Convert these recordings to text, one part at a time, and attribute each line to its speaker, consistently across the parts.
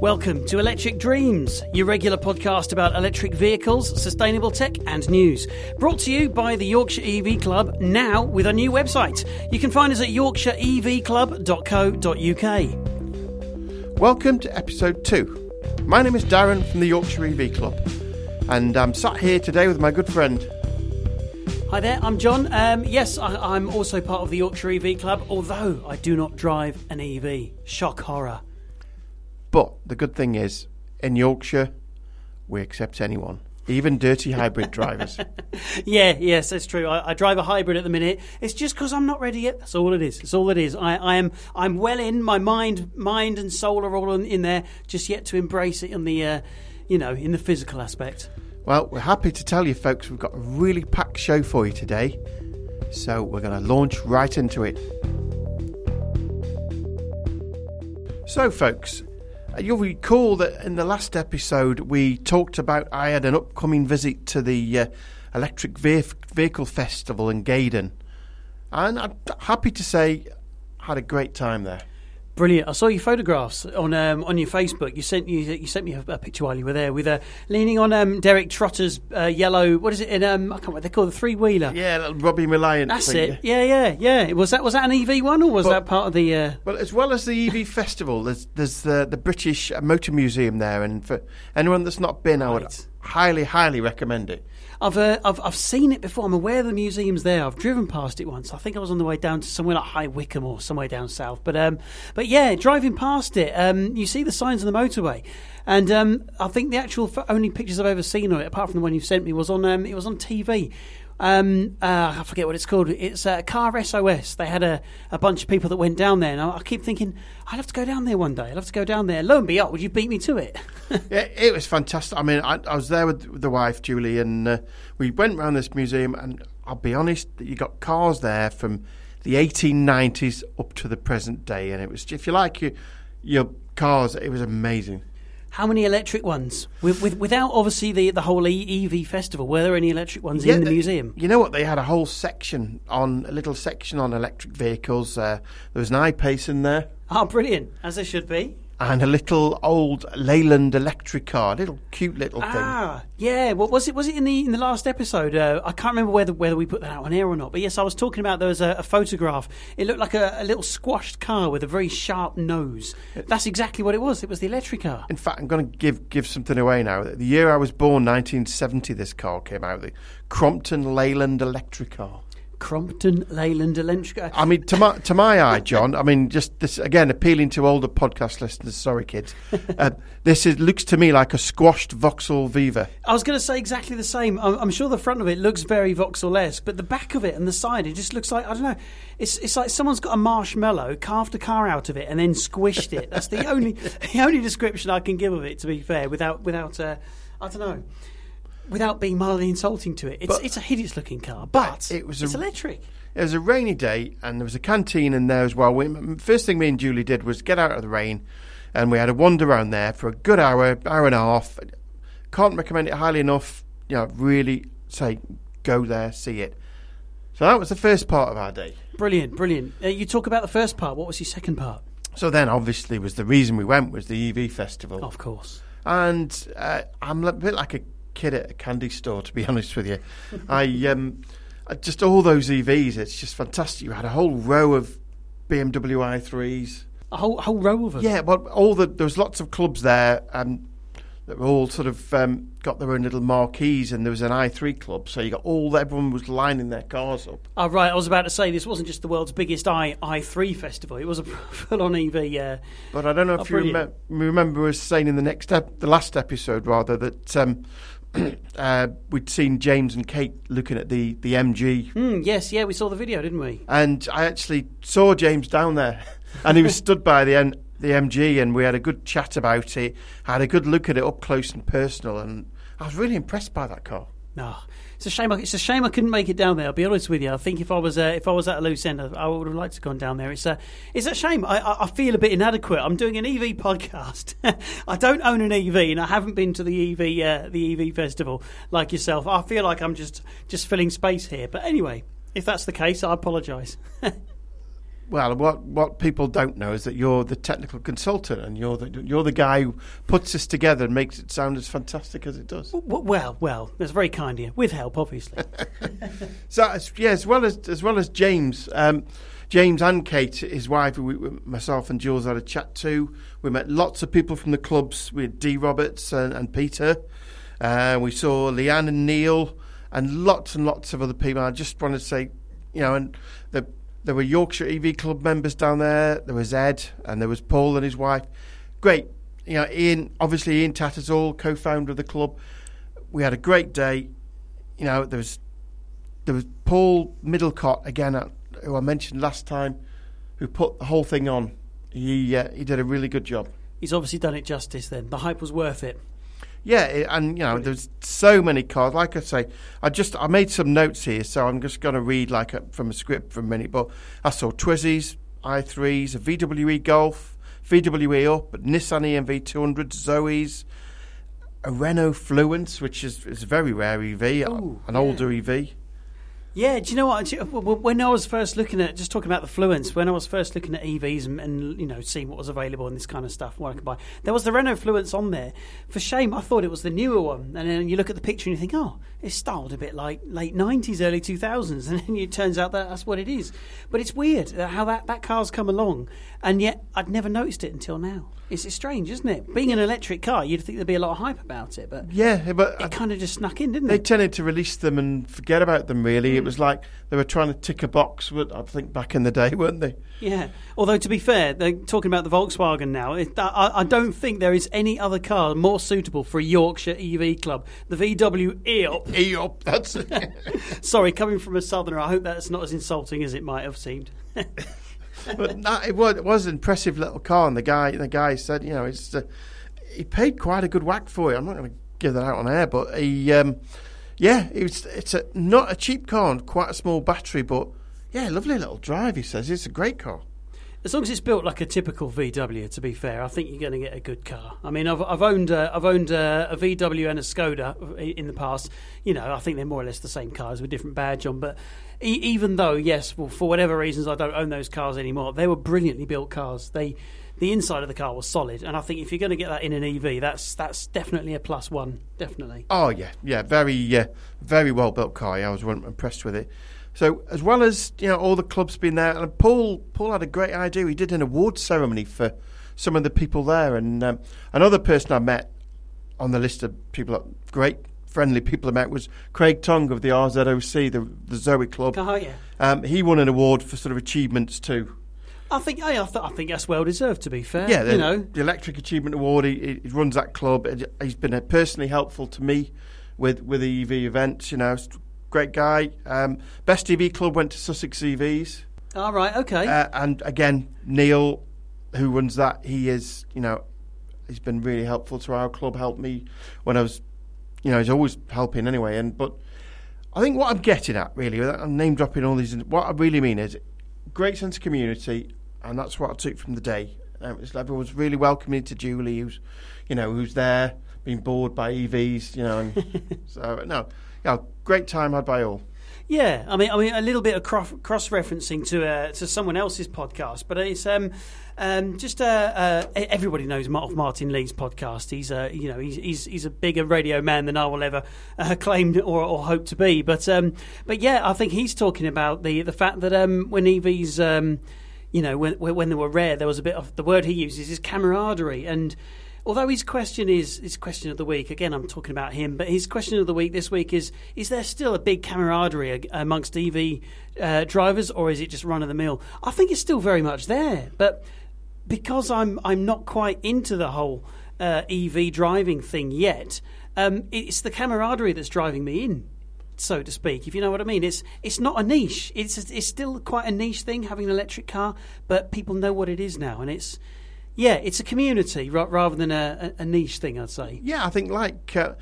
Speaker 1: Welcome to Electric Dreams, your regular podcast about electric vehicles, sustainable tech, and news. Brought to you by the Yorkshire EV Club, now with a new website. You can find us at yorkshireevclub.co.uk.
Speaker 2: Welcome to episode two. My name is Darren from the Yorkshire EV Club, and I'm sat here today with my good friend.
Speaker 1: Hi there, I'm John. Um, yes, I, I'm also part of the Yorkshire EV Club, although I do not drive an EV. Shock horror.
Speaker 2: But the good thing is, in Yorkshire, we accept anyone, even dirty hybrid drivers.
Speaker 1: Yeah, yes, that's true. I, I drive a hybrid at the minute. It's just because I'm not ready yet. That's all it is. That's all it is. I, I am. I'm well in. My mind, mind and soul are all in, in there. Just yet to embrace it in the, uh, you know, in the physical aspect.
Speaker 2: Well, we're happy to tell you, folks, we've got a really packed show for you today. So we're going to launch right into it. So, folks, you'll recall that in the last episode we talked about I had an upcoming visit to the uh, Electric Ve- Vehicle Festival in Gaydon. And I'm happy to say had a great time there.
Speaker 1: Brilliant! I saw your photographs on um, on your Facebook. You sent you, you sent me a, a picture while you were there with uh, leaning on um, Derek Trotter's uh, yellow. What is it? In um, I can't remember. They call it the three wheeler.
Speaker 2: Yeah, Robin Reliant.
Speaker 1: That's
Speaker 2: thing.
Speaker 1: it. Yeah, yeah, yeah. Was that was that an EV one or was
Speaker 2: But-
Speaker 1: that part of the? Uh...
Speaker 2: Well, as well as the EV festival, there's there's the the British Motor Museum there, and for anyone that's not been, I would highly, highly recommend it.
Speaker 1: I've, uh, I've I've seen it before. I'm aware the museum's there. I've driven past it once. I think I was on the way down to somewhere like High Wycombe or somewhere down south. But um, but yeah, driving past it, um, you see the signs on the motorway, and um, I think the actual only pictures I've ever seen of it, apart from the one you sent me, was on um, it was on TV. Um, uh, I forget what it's called. It's uh, Car SOS. They had a, a bunch of people that went down there, and I, I keep thinking, I'd love to go down there one day. I'd love to go down there. Lo and behold, would you beat me to it?
Speaker 2: Yeah, it was fantastic. I mean, I, I was there with the wife, Julie, and uh, we went around this museum. And I'll be honest, you got cars there from the 1890s up to the present day, and it was, if you like your your cars, it was amazing.
Speaker 1: How many electric ones? With, with, without obviously the, the whole EV festival, were there any electric ones in the
Speaker 2: they-
Speaker 1: museum?
Speaker 2: You know what? They had a whole section on a little section on electric vehicles. Uh, there was an eye iPace in there.
Speaker 1: Oh, brilliant, as there should be.
Speaker 2: And a little old Leyland electric car, a little cute little thing.
Speaker 1: Ah, yeah. What was it? Was it in the in the last episode? Uh, I can't remember whether whether we put that out on air or not. But yes, I was talking about there was a, a photograph. It looked like a, a little squashed car with a very sharp nose. That's exactly what it was. It was the electric car.
Speaker 2: In fact, I'm going to give give something away now. The year I was born, 1970, this car came out. The Crompton Leyland electric car.
Speaker 1: Crompton Leyland car.
Speaker 2: I mean, to my to my eye, John. I mean, just this again, appealing to older podcast listeners. Sorry, kids. Uh, this is looks to me like a squashed Vauxhall Viva.
Speaker 1: I was going to say exactly the same. I'm, I'm sure the front of it looks very Vauxhall-esque, but the back of it and the side, it just looks like I don't know. It's it's like someone's got a marshmallow, carved a car out of it, and then squished it. That's the only the only description I can give of it. To be fair, without without uh, I don't know, without being mildly insulting to it. It's
Speaker 2: But-
Speaker 1: it's a hideous looking car, but
Speaker 2: it was a-
Speaker 1: it's electric.
Speaker 2: It was a rainy day, and there was a canteen in there as well. We, first thing me and Julie did was get out of the rain, and we had a wander around there for a good hour, hour and a half. Can't recommend it highly enough. You know, really say go there, see it. So that was the first part of our day.
Speaker 1: Brilliant, brilliant. Uh, you talk about the first part. What was your second part?
Speaker 2: So then, obviously, was the reason we went was the EV festival,
Speaker 1: Of course.
Speaker 2: and uh, I'm a bit like a kid at a candy store, to be honest with you. I um, I- just all those EVs, it's just fantastic. You had a whole row of BMW i3s.
Speaker 1: A whole whole row of them.
Speaker 2: Yeah, well, all the there was lots of clubs there, and that were all sort of um, got their own little marquees, and there was an i3 club, so you got all everyone was lining their cars up.
Speaker 1: Oh, right. I was about to say this wasn't just the world's biggest i i3 festival. It was a full-on EV. Uh,
Speaker 2: But I don't know
Speaker 1: Oh,
Speaker 2: if you
Speaker 1: brilliant.
Speaker 2: remem- remember us saying in the next ep- the last episode rather that um, uh, we'd seen James and Kate looking at the the MG,
Speaker 1: hmm, yes, yeah, we saw the video, didn't we?
Speaker 2: and I actually saw James down there, and he was stood by the M- the MG, and we had a good chat about it. I had a good look at it up close and personal, and I was really impressed by that car.
Speaker 1: No, it's a shame. I, it's a shame I couldn't make it down there. I'll be honest with you. I think if I was uh, if I was at a loose end, I, I would have liked to have gone down there. It's a it's a shame. I, I, I feel a bit inadequate. I'm doing an EV podcast. I don't own an EV, and I haven't been to the EV uh, the EV festival like yourself. I feel like I'm just just filling space here. But anyway, if that's the case, I apologise.
Speaker 2: well, what what people don't know is that you're the technical consultant, and you're the you're the guy who puts this together and makes it sound as fantastic as it does.
Speaker 1: Well, well, that's very kind of you. With help, obviously.
Speaker 2: So as- yeah, as well as as well as James, um, James and Kate, his wife, we, we- myself and Jules had a chat too. We met lots of people from the clubs. We had D Roberts and, and Peter. Uh, we saw Leanne and Neil, and lots and lots of other people. I just want to say, you know, and the, there were Yorkshire EV Club members down there. There was Ed, and there was Paul and his wife. Great, you know, Ian. Obviously, Ian Tattersall, co-founder of the club. We had a great day. You know, there was there was Paul Middlecott again, uh, who I mentioned last time, who put the whole thing on. He uh, he did a really good job.
Speaker 1: He's obviously done it justice. Then the hype was worth it.
Speaker 2: Yeah, it- and you know, there's so many cars. Like I say, I just I made some notes here, so I'm just going to read like a, from a script for a minute. But I saw Twizys, i3s, a VW e-Golf, VW e-Up, Nissan E e-NV200, Zoe's, a Renault Fluence, which is is a very rare EV,
Speaker 1: Ooh,
Speaker 2: an
Speaker 1: yeah.
Speaker 2: older EV.
Speaker 1: Yeah, do you know what? Do you- w- w- When I was first looking at, just talking about the Fluence, when I was first looking at EVs and, and you know seeing what was available and this kind of stuff, what I could buy, there was the Renault Fluence on there. For shame, I thought it was the newer one, and then you look at the picture and you think, oh, it's styled a bit like late nineties, early two thousands, and then it turns out that that's what it is. But it's weird how that that car's come along, and yet I'd never noticed it until now. It's, it's strange, isn't it? Being an electric car, you'd think there'd be a lot of hype about it, but
Speaker 2: Yeah, but
Speaker 1: it kind of just snuck in, didn't
Speaker 2: They
Speaker 1: it?
Speaker 2: They tended to release them and forget about them. Really, it was like they were trying to tick a box. I think back in the day, weren't they?
Speaker 1: Yeah. Although to be fair, they're talking about the Volkswagen now. I, I don't think there is any other car more suitable for a Yorkshire EV club. The VW e-Up.
Speaker 2: Yup, that's
Speaker 1: Sorry, coming from a southerner, I hope that's not as insulting as it might have seemed.
Speaker 2: but no, it was, it was an impressive little car. And the guy, the guy said, you know, it's uh, he paid quite a good whack for it. I'm not going to give that out on air, but he, um, yeah, it's a not a cheap car, and quite a small battery, but yeah, lovely little drive. He says it's a great car.
Speaker 1: As long as it's built like a typical VW, to be fair, I think you're going to get a good car. I mean, I've, I've owned uh, I've owned uh, a VW and a Skoda in the past. You know, I think they're more or less the same cars with different badge on. But e- even though, yes, well, for whatever reasons, I don't own those cars anymore. They were brilliantly built cars. They the inside of the car was solid, and I think if you're going to get that in an EV, that's that's definitely a plus one. Definitely.
Speaker 2: Oh yeah, yeah, very, uh, very well built car. Yeah, I was impressed with it. So as well as you know all the clubs being there, and Paul Paul had a great idea. He did an awards ceremony for some of the people there, and um, another person I met on the list of people, that- great friendly people I met was Craig Tong of the RZOC, the the Zoe Club.
Speaker 1: Oh yeah.
Speaker 2: Um, he won an award for sort of achievements too.
Speaker 1: I think I, I, th- I think that's well deserved. To be fair,
Speaker 2: Yeah, the,
Speaker 1: you know,
Speaker 2: the Electric Achievement Award. He, he runs that club. He's been uh, personally helpful to me with with the EV events. You know, great guy. Um, Best EV Club went to Sussex EVs,
Speaker 1: all right, okay.
Speaker 2: uh, and again Neil, who runs that, he is you know, he's been really helpful to our club. Helped me when I was, you know, he's always helping anyway. And but I think what I'm getting at really, I'm name dropping all these. What I really mean is great sense of community, and that's what I took from the day. Um, it's, everyone was really welcoming to Julie, who's, you know, who's there, being bored by EVs, you know. So no, yeah, great time had by all.
Speaker 1: Yeah, I mean, I mean, a little bit of cross referencing to uh, to someone else's podcast, but it's um, um, just uh, uh, everybody knows Ma- Martin Lee's podcast. He's uh, you know he's, he's he's a bigger radio man than I will ever uh, claim or, or hope to be. But um, but yeah, I think he's talking about the the fact that um, when EVs um, you know when when they were rare, there was a bit of the word he uses is camaraderie and. Although his question is his question of the week again, I'm talking about him. But his question of the week this week is: Is there still a big camaraderie amongst EV uh, drivers, or is it just run of the mill? I think it's still very much there, but because I'm I'm not quite into the whole uh, EV driving thing yet, um, it's the camaraderie that's driving me in, so to speak. If you know what I mean, it's it's not a niche. It's it's still quite a niche thing having an electric car, but people know what it is now, and it's yeah, it's a community ra- rather than a, a, a niche thing. I'd say.
Speaker 2: Yeah, I think like uh,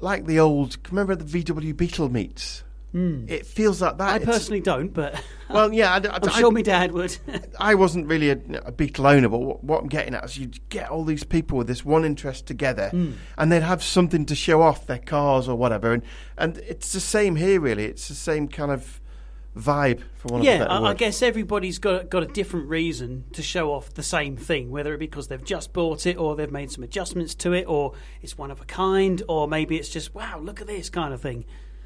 Speaker 2: like the old. Remember the VW Beetle meets? Mm. It feels like that.
Speaker 1: I
Speaker 2: It's-
Speaker 1: personally don't, but
Speaker 2: Well, yeah, I, I-
Speaker 1: sure my dad would.
Speaker 2: I wasn't really a, a Beetle owner, but what, what I'm getting at is you get all these people with this one interest together, mm. and they'd have something to show off their cars or whatever, and and it's the same here really. It's the same kind of vibe for one of the
Speaker 1: Yeah,
Speaker 2: better
Speaker 1: I, I guess everybody's got got a different reason to show off the same thing, whether it be because they've just bought it, or they've made some adjustments to it, or it's one of a kind, or maybe it's just wow, look at this kind of thing.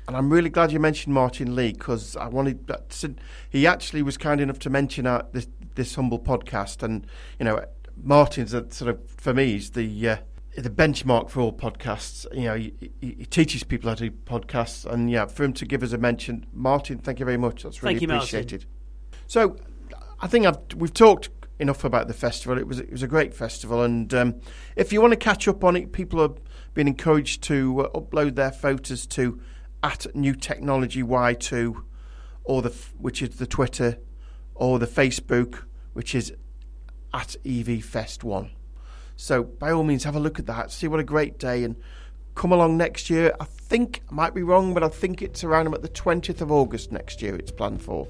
Speaker 2: And I'm really glad you mentioned Martin Lee because I wanted. to- He actually was kind enough to mention our, this this humble podcast, and you know, Martin's a, sort of for me is the uh, the benchmark for all podcasts. You know, he, he he teaches people how to do podcasts, and yeah, for him to give us a mention, Martin, thank you very much. That's really
Speaker 1: you, Martin.
Speaker 2: appreciated. So, I think I've we've talked enough about the festival. It was it was a great festival, and um, if you want to catch up on it, people have been encouraged to uh, upload their photos to at New Technology Y2, or the which is the Twitter, or the Facebook, which is at EV Fest One. So by all means, have a look at that. See what a great day, and come along next year. I think I might be wrong, but I think it's around about the twentieth of August next year. It's planned for.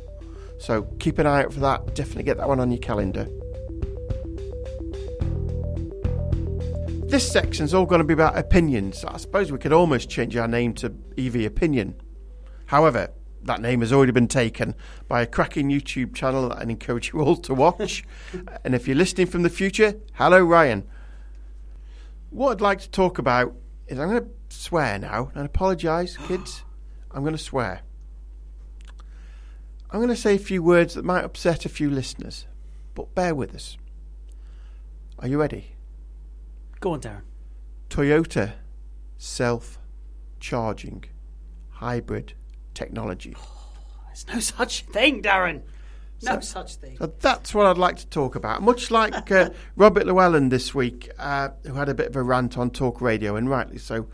Speaker 2: So keep an eye out for that. Definitely get that one on your calendar. This section's all going to be about opinions. I suppose we could almost change our name to EV Opinion. However, that name has already been taken by a cracking YouTube channel that I encourage you all to watch. and if you're listening from the future, hello, Ryan. What I'd like to talk about is I'm going to swear now and apologise, kids. I'm going to swear. I'm going to say a few words that might upset a few listeners, but bear with us. Are you ready?
Speaker 1: Go on, Darren.
Speaker 2: Toyota self charging hybrid technology.
Speaker 1: There's no such thing, Darren. No
Speaker 2: So-
Speaker 1: such thing.
Speaker 2: So that's what I'd like to talk about. Much like uh, Robert Llewellyn this week, uh, who had a bit of a rant on Talk Radio, and rightly so.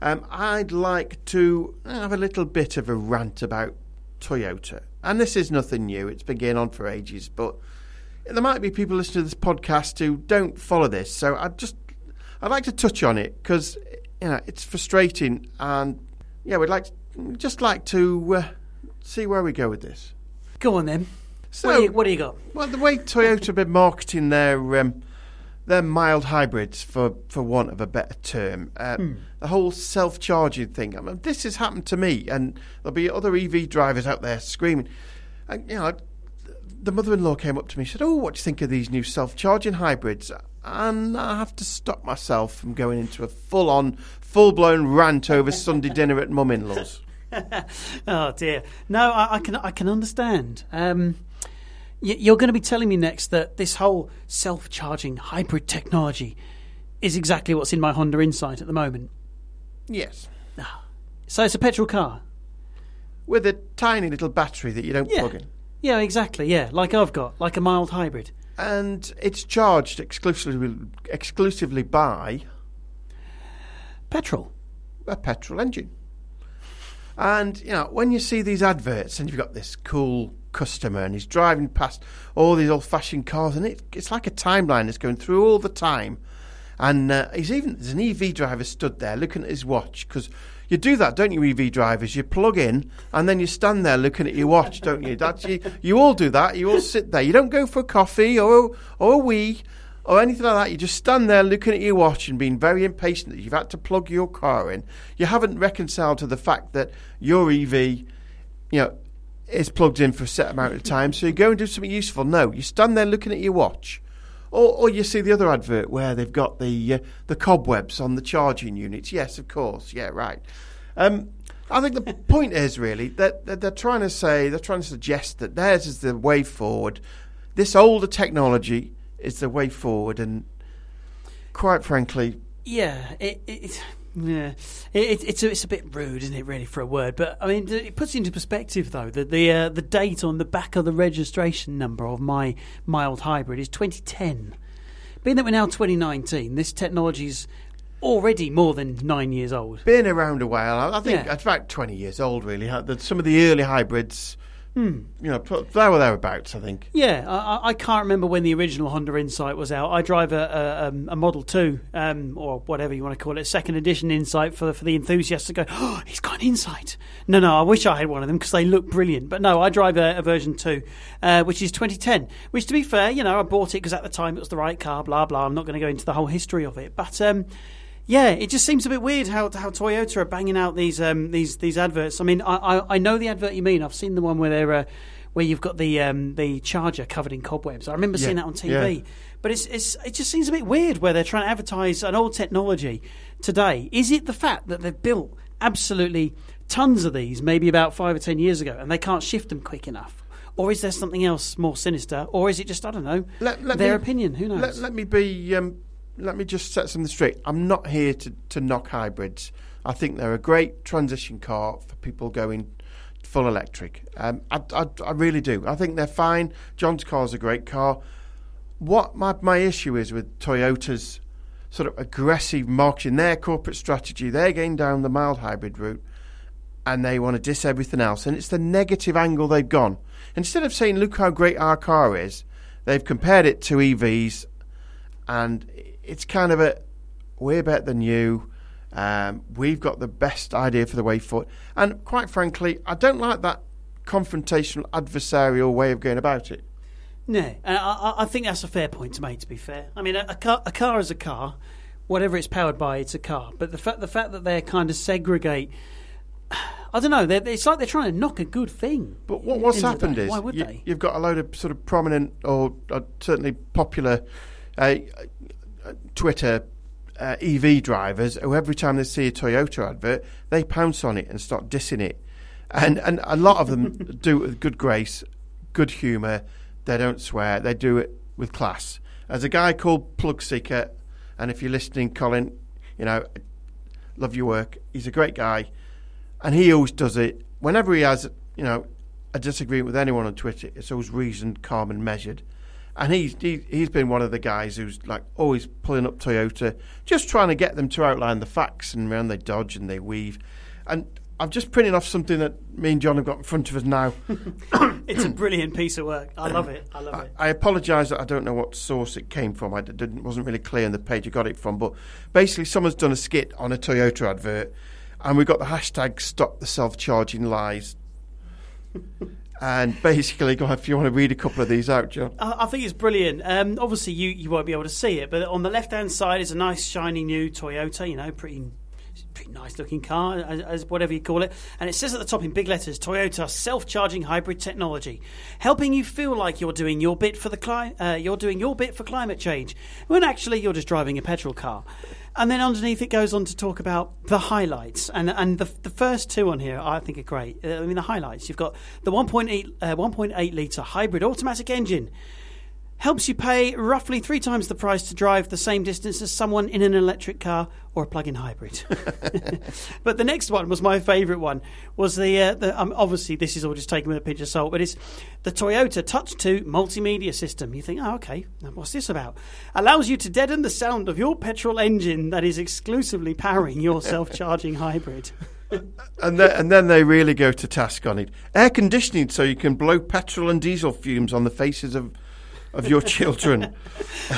Speaker 2: Um, I'd like to have a little bit of a rant about Toyota. And this is nothing new, it's been going on for ages, but there might be people listening to this podcast who don't follow this. So I'd just, I'd like to touch on it because, you know, it's frustrating. And yeah, we'd like, to, just like to uh, see where we go with this.
Speaker 1: Go on then.
Speaker 2: So,
Speaker 1: what, do you, what do you got?
Speaker 2: well, the way Toyota have been marketing their um, their mild hybrids, for, for want of a better term, uh, the whole self charging thing. I mean, this has happened to me, and there'll be other EV drivers out there screaming. And, you know, the mother-in-law came up to me and said, "Oh, what do you think of these new self-charging hybrids?" And I have to stop myself from going into a full-on, full-blown rant over Sunday dinner at mum-in-law's.
Speaker 1: Oh dear. No, I, I can I can understand. Um, y- you're going to be telling me next that this whole self-charging hybrid technology is exactly what's in my Honda Insight at the moment.
Speaker 2: Yes,
Speaker 1: So it's a petrol car.
Speaker 2: with a tiny little battery that you don't
Speaker 1: Yeah.
Speaker 2: plug in.
Speaker 1: Yeah, exactly. Yeah, like I've got, like a mild hybrid.
Speaker 2: And it's charged exclusively exclusively by
Speaker 1: Petrol.
Speaker 2: a petrol engine. And you know, when you see these adverts, and you've got this cool customer, and he's driving past all these old-fashioned cars, and it, it's like a timeline that's going through all the time. And uh, he's even there's an EV driver stood there looking at his watch because you do that, don't you, EV drivers? You plug in and then you stand there looking at your watch, don't you? That's you. You all do that. You all sit there. You don't go for a coffee or a, or a wee or anything like that. You just stand there looking at your watch and being very impatient that you've had to plug your car in. You haven't reconciled to the fact that your EV, you know, is plugged in for a set amount of time. So you go and do something useful. No, you stand there looking at your watch. Or, or you see the other advert where they've got the uh, the cobwebs on the charging units. Yes, of course. Yeah, right. Um, I think the point is really that, that they're trying to say they're trying to suggest that theirs is the way forward. This older technology is the way forward, and quite frankly,
Speaker 1: Yeah, it, yeah, it, it, it's a, it's a bit rude, isn't it? Really, for a word, but I mean, it puts into perspective though that the uh, the date on the back of the registration number of my mild hybrid is 2010. Being that we're now 2019, this technology's already more than nine years old.
Speaker 2: been around a while. I, think
Speaker 1: Yeah.
Speaker 2: it's about twenty years old. Really, Uh, some of the early hybrids,
Speaker 1: Hmm.
Speaker 2: you know, there or thereabouts. I think.
Speaker 1: Yeah, I, I- can't remember when the original Honda Insight was out. I drive a, a, um, a Model Two, um, or whatever you want to call it, second edition Insight for for the enthusiasts to go. Oh, he's got an Insight. No, no, I wish I had one of them because they look brilliant. But no, I drive a, a version two, uh, which is 2010. Which, to be fair, you know, I bought it because at the time it was the right car. Blah blah. I'm not going to go into the whole history of it, but. Um, Yeah, it just seems a bit weird how how Toyota are banging out these um, these these adverts. I mean, I, I, I know the advert you mean. I've seen the one where they're uh, where you've got the um, the charger covered in cobwebs. I remember
Speaker 2: Yeah,
Speaker 1: seeing that on TV.
Speaker 2: yeah.
Speaker 1: But it's, it's it just seems a bit weird where they're trying to advertise an old technology today. Is it the fact that they've built absolutely tons of these, maybe about five or ten years ago, and they can't shift them quick enough? Or is there something else more sinister? Or is it just I don't know
Speaker 2: Let- let
Speaker 1: their
Speaker 2: me-
Speaker 1: opinion? Who knows?
Speaker 2: Let, let me be. Um, let me just set something straight. I'm not here to, to knock hybrids. I think they're a great transition car for people going full electric. Um, I, I, I really do. I think they're fine. John's car's a great car. What my, my issue is with Toyota's sort of aggressive marketing, their corporate strategy, they're going down the mild hybrid route and they want to diss everything else. And it's the negative angle they've gone. Instead of saying, look how great our car is, they've compared it to EVs and it's kind of a we're better than you. Um, we've got the best idea for the way forward. And quite frankly, I don't like that confrontational, adversarial way of going about it.
Speaker 1: No, and I, I- think that's a fair point to make. To be fair, I mean, a, a car, a car is a car, whatever it's powered by, it's a car. But the fact, the fact that they're kind of segregate, I don't know. It's like they're trying to knock a good thing.
Speaker 2: But what, what's
Speaker 1: End of the
Speaker 2: happened is
Speaker 1: why would
Speaker 2: you,
Speaker 1: they?
Speaker 2: you've got a load of sort of prominent or, or certainly popular uh, uh, Twitter uh, EV drivers who every time they see a Toyota advert, they pounce on it and start dissing it. And, and a lot of them do it with good grace, good humour. They don't swear. They do it with class. There's a guy called Plug Seeker, and if you're listening, Colin, you know, love your work. He's a great guy and he always does it whenever he has, you know, a disagreement with anyone on Twitter. It's always reasoned, calm, and measured. And he's he, he's been one of the guys who's like always pulling up Toyota, just trying to get them to outline the facts, and around they dodge and they weave. And I've just printed off something that me and John have got in front of us now.
Speaker 1: It's a brilliant piece of work. I love it. I love
Speaker 2: I,
Speaker 1: it.
Speaker 2: I apologise that I don't know what source it came from. I didn't wasn't really clear on the page I got it from. But basically, someone's done a skit on a Toyota advert, and we've got the hashtag Stop the Self Charging Lies. and basically, if you want to read a couple of these out, John.
Speaker 1: I, I think it's brilliant. Um, obviously, you, you won't be able to see it, but on the left hand side is a nice, shiny new Toyota. You know, pretty nice looking car, as, as whatever you call it. And it says at the top in big letters, Toyota self charging hybrid technology, helping you feel like you're doing your bit for the cli- uh, you're doing your bit for climate change, when actually you're just driving a petrol car. And then underneath it goes on to talk about the highlights, and and the the first two on here I think are great. Uh, I mean the highlights. You've got the 1.8 uh, 1.8 liter hybrid automatic engine helps you pay roughly three times the price to drive the same distance as someone in an electric car or a plug-in hybrid. but the next one was my favourite one. Was the, uh, the um, obviously this is all just taken with a pinch of salt, but it's the Toyota Touch 2 multimedia system. You think, oh, okay, what's this about? Allows you to deaden the sound of your petrol engine that is exclusively powering your self-charging hybrid.
Speaker 2: And then, and then they really go to task on it. Air conditioning, so you can blow petrol and diesel fumes on the faces of of your children.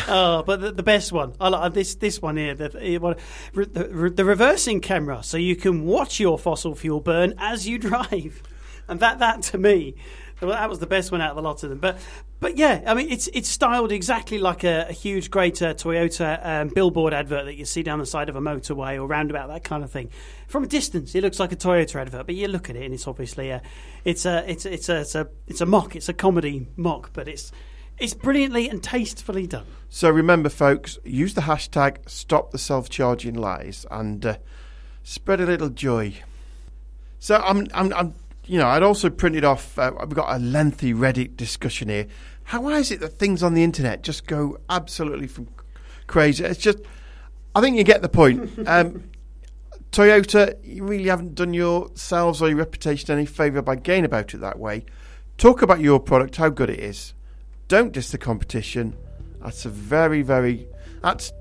Speaker 1: Oh, but the, the best one, I like this this one here. The, the, the, reversing camera, so you can watch your fossil fuel burn as you drive, and that that to me, that was the best one out of the lot of them. But but yeah, I mean it's it's styled exactly like a, a huge, great uh, Toyota um, billboard advert that you see down the side of a motorway or roundabout, that kind of thing. From a distance, it looks like a Toyota advert, but you look at it and it's obviously a it's a it's it's a it's a, it's a mock, it's a comedy mock, but it's it's brilliantly and tastefully done.
Speaker 2: So remember, folks, use the hashtag Stop the Self Charging Lies and uh, spread a little joy. So I'm, I'm, I'm, you know, I'd also printed off. Uh, we've got a lengthy Reddit discussion here. How is it that things on the internet just go absolutely from crazy? It's just, I think you get the point. Um, Toyota, you really haven't done yourselves or your reputation any favour by going about it that way. Talk about your product, how good it is. Don't diss the competition. That's a very, very. That's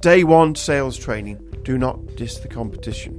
Speaker 2: day one sales training. Do not diss the competition.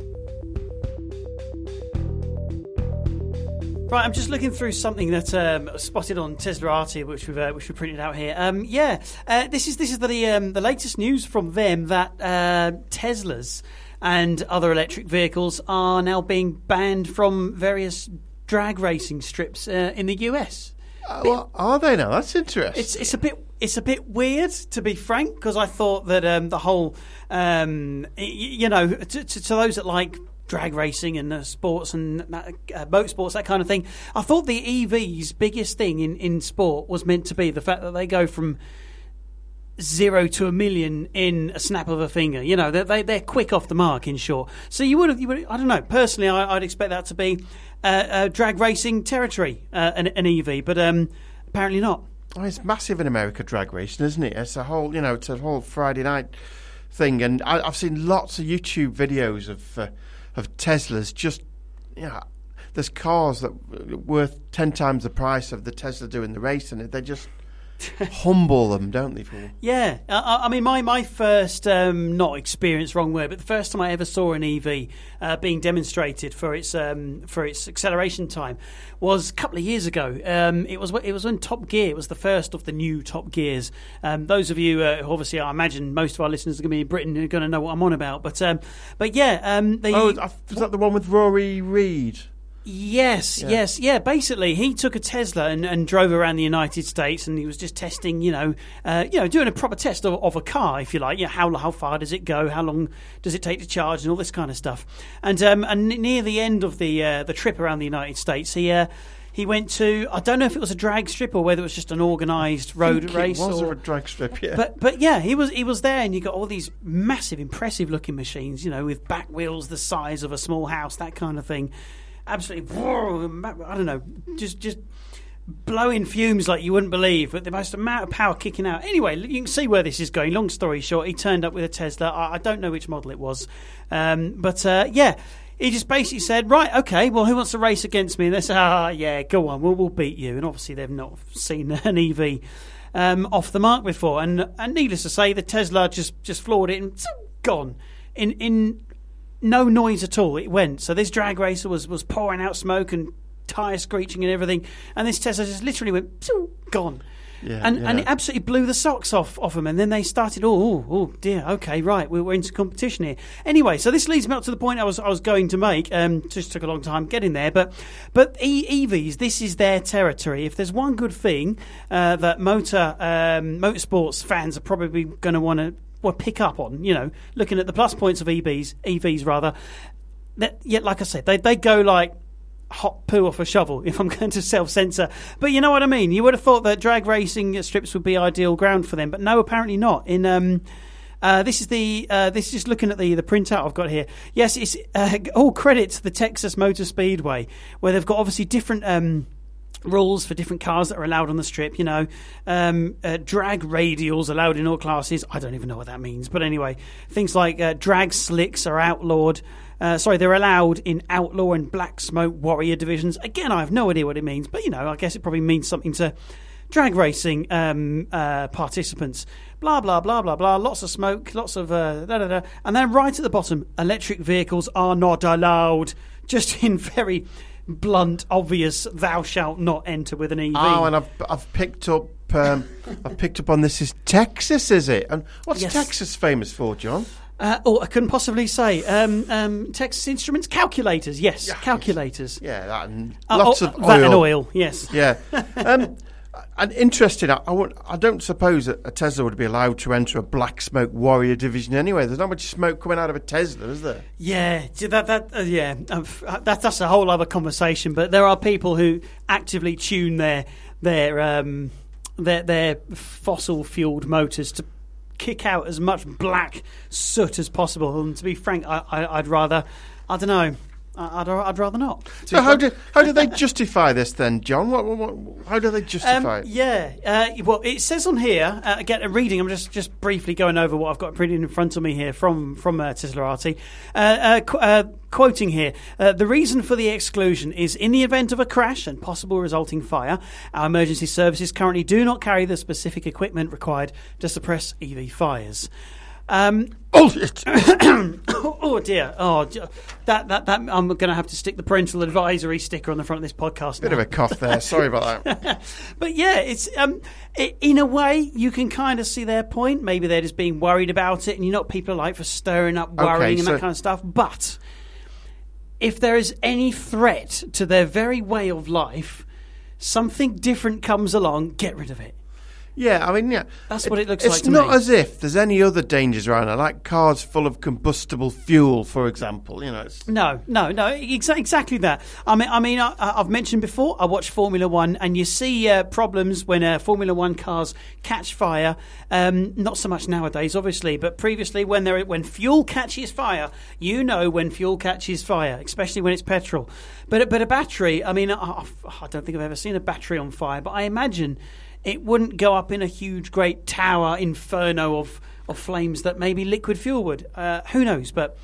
Speaker 1: Right, I'm just looking through something that um, spotted on Teslarati, which we've uh, which we printed out here. Um, yeah, uh, this is this is the um, the latest news from them that uh, Teslas and other electric vehicles are now being banned from various drag racing strips uh, in the US.
Speaker 2: Uh, well, are they now? That's interesting.
Speaker 1: It's it's a bit it's a bit weird to be frank because I thought that um, the whole um, you know to, to, to those that like drag racing and uh, sports and uh, uh, boat sports that kind of thing I thought the EV's biggest thing in, in sport was meant to be the fact that they go from zero to a million in a snap of a finger. You know, they, they they're quick off the mark. In short, so you would have, you would, I don't know. Personally, I, I'd expect that to be uh, uh, drag racing territory, uh, an, an EV, but um, apparently not.
Speaker 2: Oh, it's massive in America, drag racing, isn't it? It's a whole, you know, it's a whole Friday night thing, and I, I've seen lots of YouTube videos of uh, of Teslas. Just, you know, there's cars that worth ten times the price of the Tesla doing the race, and they're just humble them, don't they? For
Speaker 1: Yeah, I, I mean, my my first um, not experience, wrong word, but the first time I ever saw an EV uh, being demonstrated for its um, for its acceleration time was a couple of years ago. Um, it was it was when Top Gear. It was the first of the new Top Gears. Um, those of you uh, obviously, I imagine most of our listeners are going to be in Britain are going to know what I'm on about. But um, but yeah, um, the,
Speaker 2: oh, was that the one with Rory Reid?
Speaker 1: Yes,
Speaker 2: Yeah.
Speaker 1: yes, yeah. Basically, he took a Tesla and, and drove around the United States, and he was just testing, you know, uh, you know, doing a proper test of, of a car, if you like. Yeah, how how far does it go? How long does it take to charge, and all this kind of stuff. And um, and near the end of the uh, the trip around the United States, he. Uh, he went to I don't know if it was a drag strip or whether it was just an organised road race.
Speaker 2: It was
Speaker 1: or,
Speaker 2: a drag strip, yeah.
Speaker 1: but but yeah, he was he was there, and you got all these massive, impressive looking machines, you know, with back wheels the size of a small house, that kind of thing. Absolutely, I don't know, just just blowing fumes like you wouldn't believe, but the most amount of power kicking out. Anyway, you can see where this is going. Long story short, he turned up with a Tesla. I, I don't know which model it was, um, but uh, yeah. He just basically said, "Right, okay. Well, who wants to race against me?" And they said, "Ah, yeah, go on. We'll, we'll beat you." And obviously, they've not seen an EV um, off the mark before. And, and needless to say, the Tesla just just floored it and gone in in no noise at all. It went. So this drag racer was was pouring out smoke and tire screeching and everything, and this Tesla just literally went gone.
Speaker 2: Yeah,
Speaker 1: and
Speaker 2: yeah.
Speaker 1: and it absolutely blew the socks off off them. And then they started, oh, oh, oh dear, okay, right, we're, we're into competition here. Anyway, so this leads me up to the point I was I was going to make. Um, just took a long time getting there, but but e- EVs, this is their territory. If there's one good thing uh, that motor um, motorsports fans are probably going to want to well pick up on, you know, looking at the plus points of EVs, EVs rather. That, yeah, like I said, they they go like hot poo off a shovel if I'm going to self censor. But you know what I mean? You would have thought that drag racing strips would be ideal ground for them, but no, apparently not. In um, uh, this is the uh, this is just looking at the the printout I've got here. Yes, it's uh, all credit to the Texas Motor Speedway, where they've got obviously different. Um, rules for different cars that are allowed on the strip. You know, um, uh, drag radials allowed in all classes. I don't even know what that means, but anyway, things like uh, drag slicks are outlawed. Uh, sorry, they're allowed in outlaw and black smoke warrior divisions. Again, I have no idea what it means, but you know, I guess it probably means something to drag racing um, uh, participants. Blah blah blah blah blah. Lots of smoke, lots of uh, da da da. And then right at the bottom, electric vehicles are not allowed. Just in very blunt, obvious, thou shalt not enter with an EV.
Speaker 2: Oh, and I've I've picked up um, I've picked up on this is Texas, is it? And what's
Speaker 1: Yes.
Speaker 2: Texas famous for, John?
Speaker 1: Uh, oh, I couldn't possibly say. Um, um, Texas Instruments calculators. Yes,
Speaker 2: Yeah,
Speaker 1: calculators.
Speaker 2: Yeah, that and
Speaker 1: Uh,
Speaker 2: lots
Speaker 1: oh,
Speaker 2: of
Speaker 1: that and oil. Yes.
Speaker 2: Yeah, um, and interesting. I, I, I don't suppose that a Tesla would be allowed to enter a black smoke warrior division anyway. There's not much smoke coming out of a Tesla, is there?
Speaker 1: Yeah, that that uh, yeah, um, uh, that, that's a whole other conversation. But there are people who actively tune their their um, their, their fossil fueled motors to kick out as much black soot as possible. And to be frank, I, I, I'd rather I don't know. I'd, I'd rather not.
Speaker 2: So how do how do they justify this then, John? What, what, what, how do they justify
Speaker 1: Um,
Speaker 2: it?
Speaker 1: yeah, uh, well, it says on here. Uh, again, a reading. I'm just just briefly going over what I've got printed in front of me here from from uh. Uh, uh, qu- uh, quoting here, uh, the reason for the exclusion is in the event of a crash and possible resulting fire, our emergency services currently do not carry the specific equipment required to suppress EV fires. Um, oh, oh dear! Oh, that that that I'm going to have to stick the parental advisory sticker on the front of this podcast.
Speaker 2: Bit
Speaker 1: now.
Speaker 2: of a cough there. Sorry about that.
Speaker 1: But yeah, it's um, i in a way you can kind of see their point. Maybe they're just being worried about it, and you know what people are like for stirring up, worrying, and
Speaker 2: so-
Speaker 1: that kind of stuff. But if there is any threat to their very way of life, something different comes along, get rid of it.
Speaker 2: Yeah, I mean, yeah.
Speaker 1: That's what it looks
Speaker 2: it's
Speaker 1: like It's
Speaker 2: not
Speaker 1: me.
Speaker 2: as if there's any other dangers around it, like cars full of combustible fuel, for example. You know, it's,
Speaker 1: No, no, no, exa- exactly that. I mean, I mean, I, I've mentioned before. I watch Formula One, and you see uh, problems when uh, Formula One cars catch fire. Um, not so much nowadays, obviously, but previously, when there when fuel catches fire, you know when fuel catches fire, especially when it's petrol. But but a battery, I mean, I, I don't think I've ever seen a battery on fire, but I imagine it wouldn't go up in a huge, great tower inferno of of flames that maybe liquid fuel would. Uh, who knows, but.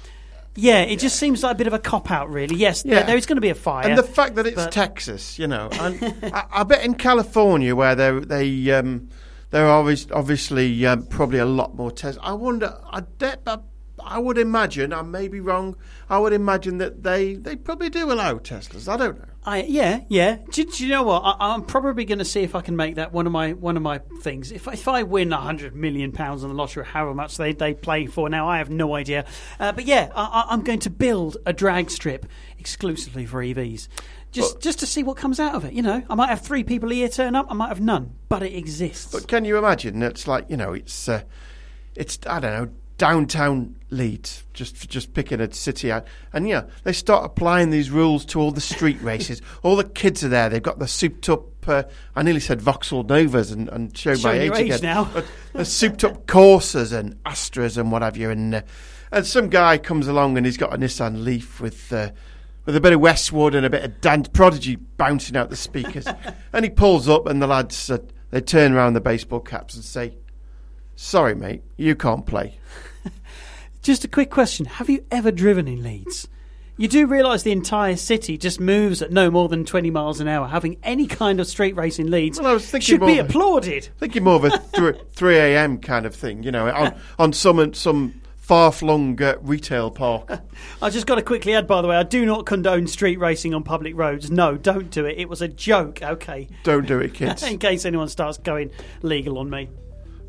Speaker 1: Yeah, it just seems like a bit of a cop out, really. Yes, there,
Speaker 2: Yeah.
Speaker 1: there is going to be a fire.
Speaker 2: and the fact that it's Texas, you know, and I, I bet in California where they they um, there are obvious, obviously um, probably a lot more tests. I wonder. I, de- I, I would imagine. I may be wrong. I would imagine that they they probably do allow Teslas. I don't know.
Speaker 1: I, yeah, yeah. Do, do you know what? I, I'm probably going to see if I can make that one of my one of my things. If if I win a hundred million pounds on the lottery, however much they, they play for now, I have no idea. Uh, but yeah, I, I- I'm going to build a drag strip exclusively for EVs, just
Speaker 2: But-
Speaker 1: just to see what comes out of it. You know, I might have three people a year turn up. I might have none, but it exists.
Speaker 2: But can you imagine? It's like you know, it's uh, it's I don't know downtown Leeds, just just picking a city out, and yeah, they start applying these rules to all the street races. All the kids are there. They've got the souped up. Uh, I nearly said Vauxhall Novas and, and showed my age
Speaker 1: age
Speaker 2: again.
Speaker 1: now.
Speaker 2: The souped up Corsas and Astras and what have you, and uh, and some guy comes along and he's got a Nissan Leaf with. Uh, with a bit of Westwood and a bit of Dan Prodigy bouncing out the speakers. and he pulls up, and the lads, uh, they turn around the baseball caps and say, Sorry, mate, you can't play.
Speaker 1: Just a quick question: Have you ever driven in Leeds? You do realise the entire city just moves at no more than 20 miles an hour. Having any kind of street race in Leeds
Speaker 2: Well, I was thinking
Speaker 1: should be
Speaker 2: more-
Speaker 1: applauded.
Speaker 2: Thinking more of a th- 3 a.m. kind of thing, you know, on, on some, some far flung uh, retail park.
Speaker 1: I just got to quickly add, by the way, I do not condone street racing on public roads. No, don't do it. It was a joke, okay?
Speaker 2: Don't do it, kids.
Speaker 1: In case anyone starts going legal on me.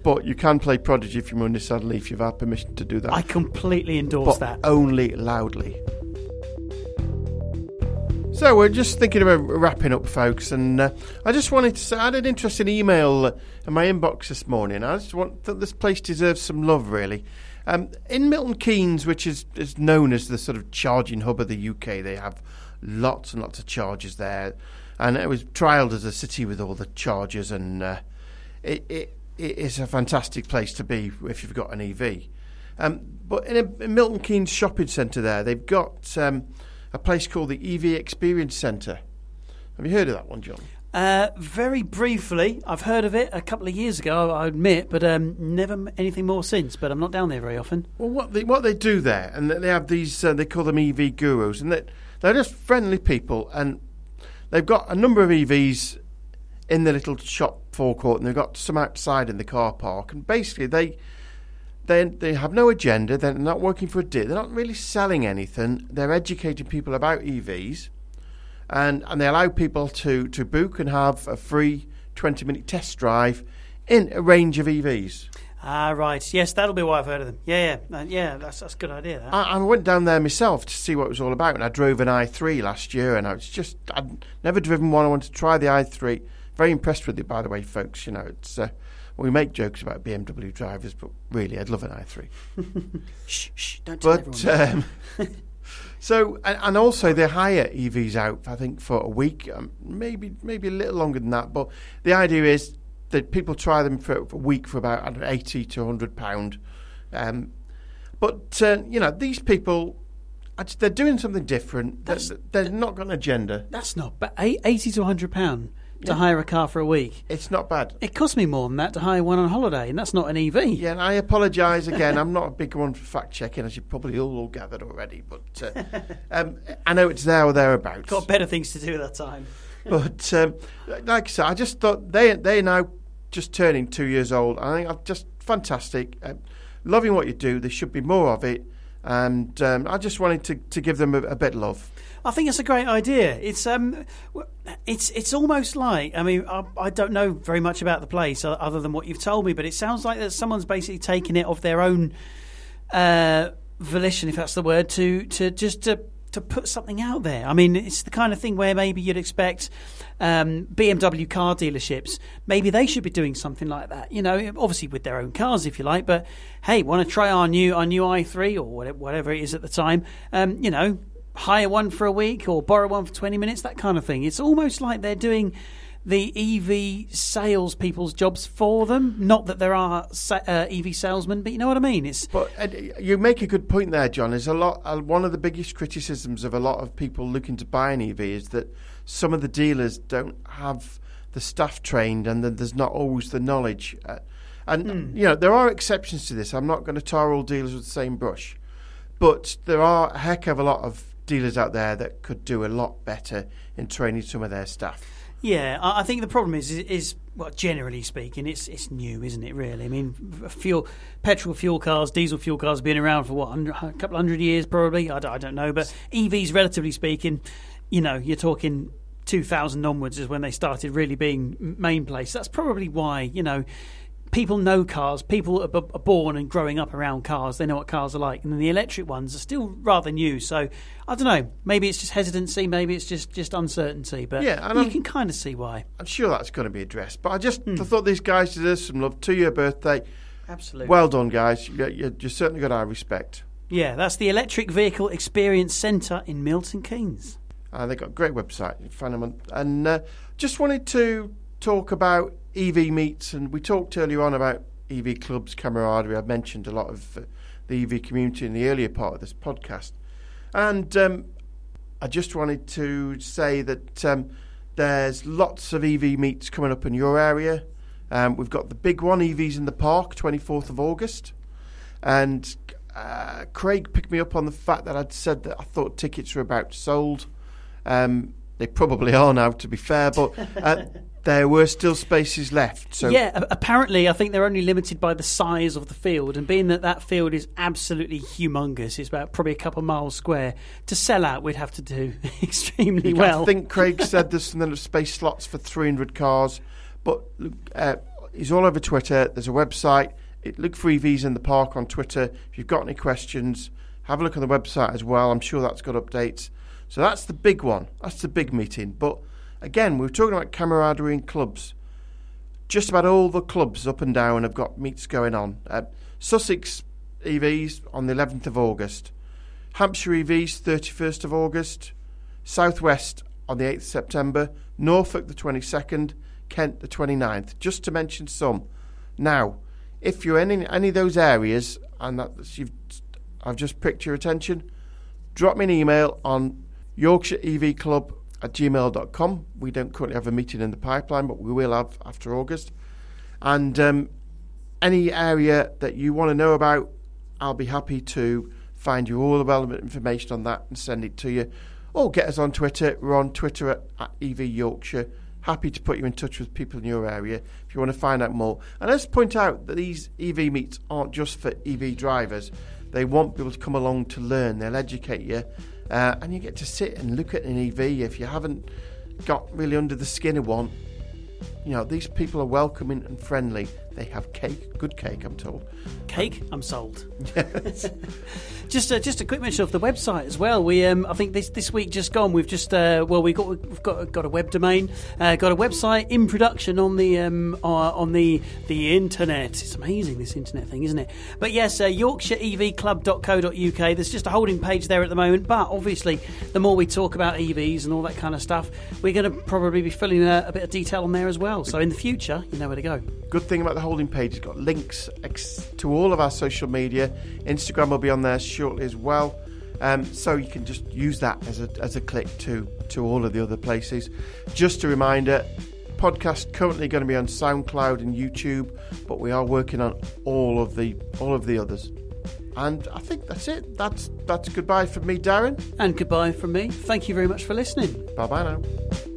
Speaker 2: But you can play Prodigy if you're on Nissan Leaf. You've had permission to do that.
Speaker 1: I completely endorse
Speaker 2: but
Speaker 1: that.
Speaker 2: only loudly. So we're just thinking about wrapping up, folks, and uh, I just wanted to say I had an interesting email uh, in my inbox this morning. I just want that this place deserves some love, really. Um, in Milton Keynes, which is, is known as the sort of charging hub of the UK, they have lots and lots of chargers there, and it was trialled as a city with all the chargers, and uh, it, it it is a fantastic place to be if you've got an EV. Um, but in, a, in Milton Keynes shopping centre there, they've got um, a place called the EV Experience Centre. Have you heard of that one, John?
Speaker 1: Uh, very briefly, I've heard of it a couple of years ago, I admit, but um, never anything more since. But I'm not down there very often.
Speaker 2: Well, what they what they do there, and they have these, uh, they call them EV gurus, and they, they're just friendly people, and they've got a number of EVs in the little shop forecourt, and they've got some outside in the car park, and basically they they they have no agenda. They're not working for a deal. They're not really selling anything. They're educating people about EVs, and and they allow people to to book and have a free twenty minute test drive in a range of EVs.
Speaker 1: Ah, right. Yes, that'll be why I've heard of them. Yeah, yeah, uh, yeah. That's that's a good idea. That.
Speaker 2: I, I went down there myself to see what it was all about, and I drove an i3 last year, and I was just I'd never driven one. I wanted to try the i3. Very impressed with it, by the way, folks. You know, it's uh, we make jokes about BMW drivers, but really, I'd love an i3.
Speaker 1: shh, shh, don't tell
Speaker 2: But
Speaker 1: everyone.
Speaker 2: um, so, and, and also they hire EVs out. I think for a week, um, maybe maybe a little longer than that. But the idea is that people try them for, for a week for about I don't know, eighty to hundred pound. Um, but uh, you know, these people, they're doing something different. They're,
Speaker 1: That's-
Speaker 2: they're not got an agenda.
Speaker 1: That's not but eighty to hundred pound to
Speaker 2: Yeah.
Speaker 1: hire a car for a week.
Speaker 2: It's not bad.
Speaker 1: It cost me more than that to hire one on holiday, and that's not an EV.
Speaker 2: Yeah, and I apologise again. I'm not a big one for fact checking, as you probably all, all gathered already. But uh, um, I know it's there or thereabouts.
Speaker 1: Got better things to do at that time.
Speaker 2: But um, like I said, I just thought they they now just turning two years old. I think I'm just fantastic, uh, loving what you do. There should be more of it, and um, I just wanted to, to give them a, a bit of love.
Speaker 1: I think it's a great idea. It's um, it's it's almost like I mean I, I don't know very much about the place other than what you've told me, but it sounds like that someone's basically taken it of their own uh, volition, if that's the word, to to just to to put something out there. I mean, it's the kind of thing where maybe you'd expect um, BMW car dealerships, maybe they should be doing something like that. You know, obviously with their own cars, if you like. But hey, want to try our new our new i3 or whatever, it is at the time? Um, you know, hire one for a week or borrow one for 20 minutes, that kind of thing. It's almost like they're doing the EV salespeople's jobs for them. Not that there are uh, EV salesmen, but you know what I mean. It's
Speaker 2: but uh, you make a good point there, John. Is a lot uh, one of the biggest criticisms of a lot of people looking to buy an EV is that some of the dealers don't have the staff trained, and that there's not always the knowledge. Uh, and mm. you know there are exceptions to this. I'm not going to tar all dealers with the same brush, but there are a heck of a lot of dealers out there that could do a lot better in training some of their staff.
Speaker 1: Yeah, I think the problem is, is, is well, generally speaking, it's it's new, isn't it? Really, I mean, fuel, petrol fuel cars, diesel fuel cars have been around for what a couple hundred years, probably. I I don't know, but EVs, relatively speaking, you know, you're talking 2000 onwards is when they started really being main place. That's probably why, you know, people know cars. People are, b- are, born and growing up around cars. They know what cars are like, and then the electric ones are still rather new. So I don't know. Maybe it's just hesitancy. Maybe it's just just uncertainty. But yeah, you I'm, can kind of see why.
Speaker 2: I'm sure that's going to be addressed. But I just hmm. I thought these guys deserve some love Two year birthday.
Speaker 1: Absolutely.
Speaker 2: Well done, guys. You, you, you certainly got our respect.
Speaker 1: Yeah, that's the Electric Vehicle Experience Centre in Milton Keynes.
Speaker 2: Uh, they've got a great website. You find them on, and uh, just wanted to talk about EV meets, and we talked earlier on about EV clubs, camaraderie. I've mentioned a lot of uh, the EV community in the earlier part of this podcast. And um, I just wanted to say that um, there's lots of EV meets coming up in your area. Um, we've got the big one, EVs in the Park, 24th of August. And uh, Craig picked me up on the fact that I'd said that I thought tickets were about sold. Um, they probably are now, to be fair, but uh, there were still spaces left. So
Speaker 1: yeah, apparently, I think they're only limited by the size of the field, and being that that field is absolutely humongous, it's about probably a couple of miles square. To sell out, we'd have to do extremely well.
Speaker 2: I think Craig said there's some space slots for 300 cars, but uh, he's all over Twitter. There's a website. It, look for EVs in the park on Twitter. If you've got any questions, have a look on the website as well. I'm sure that's got updates. So that's the big one. That's the big meeting, but Again, we were talking about camaraderie in clubs. Just about all the clubs up and down have got meets going on. Uh, Sussex EVs on the 11th of August, Hampshire EVs 31st of August, Southwest on the 8th of September, Norfolk the 22nd, Kent the 29th, just to mention some. Now, if you're in any of those areas and that you've, I've just pricked your attention, drop me an email on Yorkshire EV Club at gmail.com. We don't currently have a meeting in the pipeline, but we will have after August. And um, any area that you want to know about, I'll be happy to find you all the relevant information on that and send it to you. Or get us on Twitter. We're on Twitter at, at EV Yorkshire. Happy to put you in touch with people in your area if you want to find out more. And let's point out that these EV meets aren't just for EV drivers. They want people to come along to learn. They'll educate you uh, and you get to sit and look at an EV if you haven't got really under the skin of one. You know, these people are welcoming and friendly. They have cake, good cake, I'm told.
Speaker 1: Cake, I'm sold. Yes. just uh, just a quick mention of the website as well. We um, I think this this week just gone. We've just uh, well we got we've got got a web domain, uh, got a website in production on the um, uh, on the the internet. It's amazing this internet thing, isn't it? But yes, uh, YorkshireEVClub.co.uk. There's just a holding page there at the moment. But obviously, the more we talk about EVs and all that kind of stuff, we're going to probably be filling a, a bit of detail on there as well. So in the future, you know where to go.
Speaker 2: Good thing about the holding page, it's got links ex- to all of our social media. Instagram will be on there shortly as well. Um, so you can just use that as a, as a click to, to all of the other places. Just a reminder, podcast currently going to be on SoundCloud and YouTube, but we are working on all of the all of the others. And I think that's it. That's that's goodbye from me, Darren.
Speaker 1: And goodbye from me. Thank you very much for listening.
Speaker 2: Bye bye now.